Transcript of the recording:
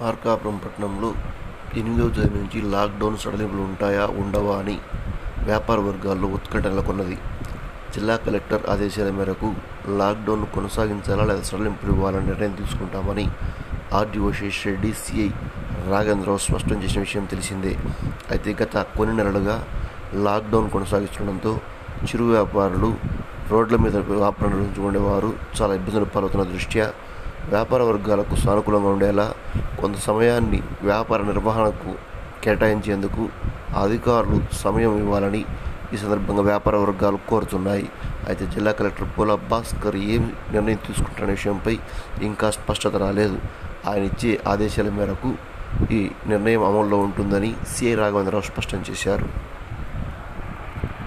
మార్కాపురం పట్టణంలో ఎనిమిదవ తేదీ నుంచి లాక్డౌన్ సడలింపులు ఉంటాయా ఉండవా అని వ్యాపార వర్గాల్లో ఉత్కంఠ నెలకొన్నది. జిల్లా కలెక్టర్ ఆదేశాల మేరకు లాక్డౌన్ కొనసాగించాలా లేదా సడలింపులు ఇవ్వాలని నిర్ణయం తీసుకుంటామని ఆర్డీఓ శేషరెడ్డి సిఐ రాఘేంద్రరావు స్పష్టం చేసిన విషయం తెలిసిందే. అయితే గత కొన్ని నెలలుగా లాక్డౌన్ కొనసాగిస్తుండడంతో చిరు వ్యాపారులు రోడ్ల మీద వ్యాపారం నిర్వహించుకునేవారు చాలా ఇబ్బందులు పాల్గొతున్న దృష్ట్యా వ్యాపార వర్గాలకు సానుకూలంగా ఉండేలా కొంత సమయాన్ని వ్యాపార నిర్వహణకు కేటాయించేందుకు అధికారులు సమయం ఇవ్వాలని ఈ సందర్భంగా వ్యాపార వర్గాలు కోరుతున్నాయి. అయితే జిల్లా కలెక్టర్ పూల భాస్కర్ ఏం నిర్ణయం తీసుకుంటున్న విషయంపై ఇంకా స్పష్టత రాలేదు. ఆయన ఇచ్చే ఆదేశాల మేరకు ఈ నిర్ణయం అమల్లో ఉంటుందని సిఐ రాఘవేంద్రరావు స్పష్టం చేశారు.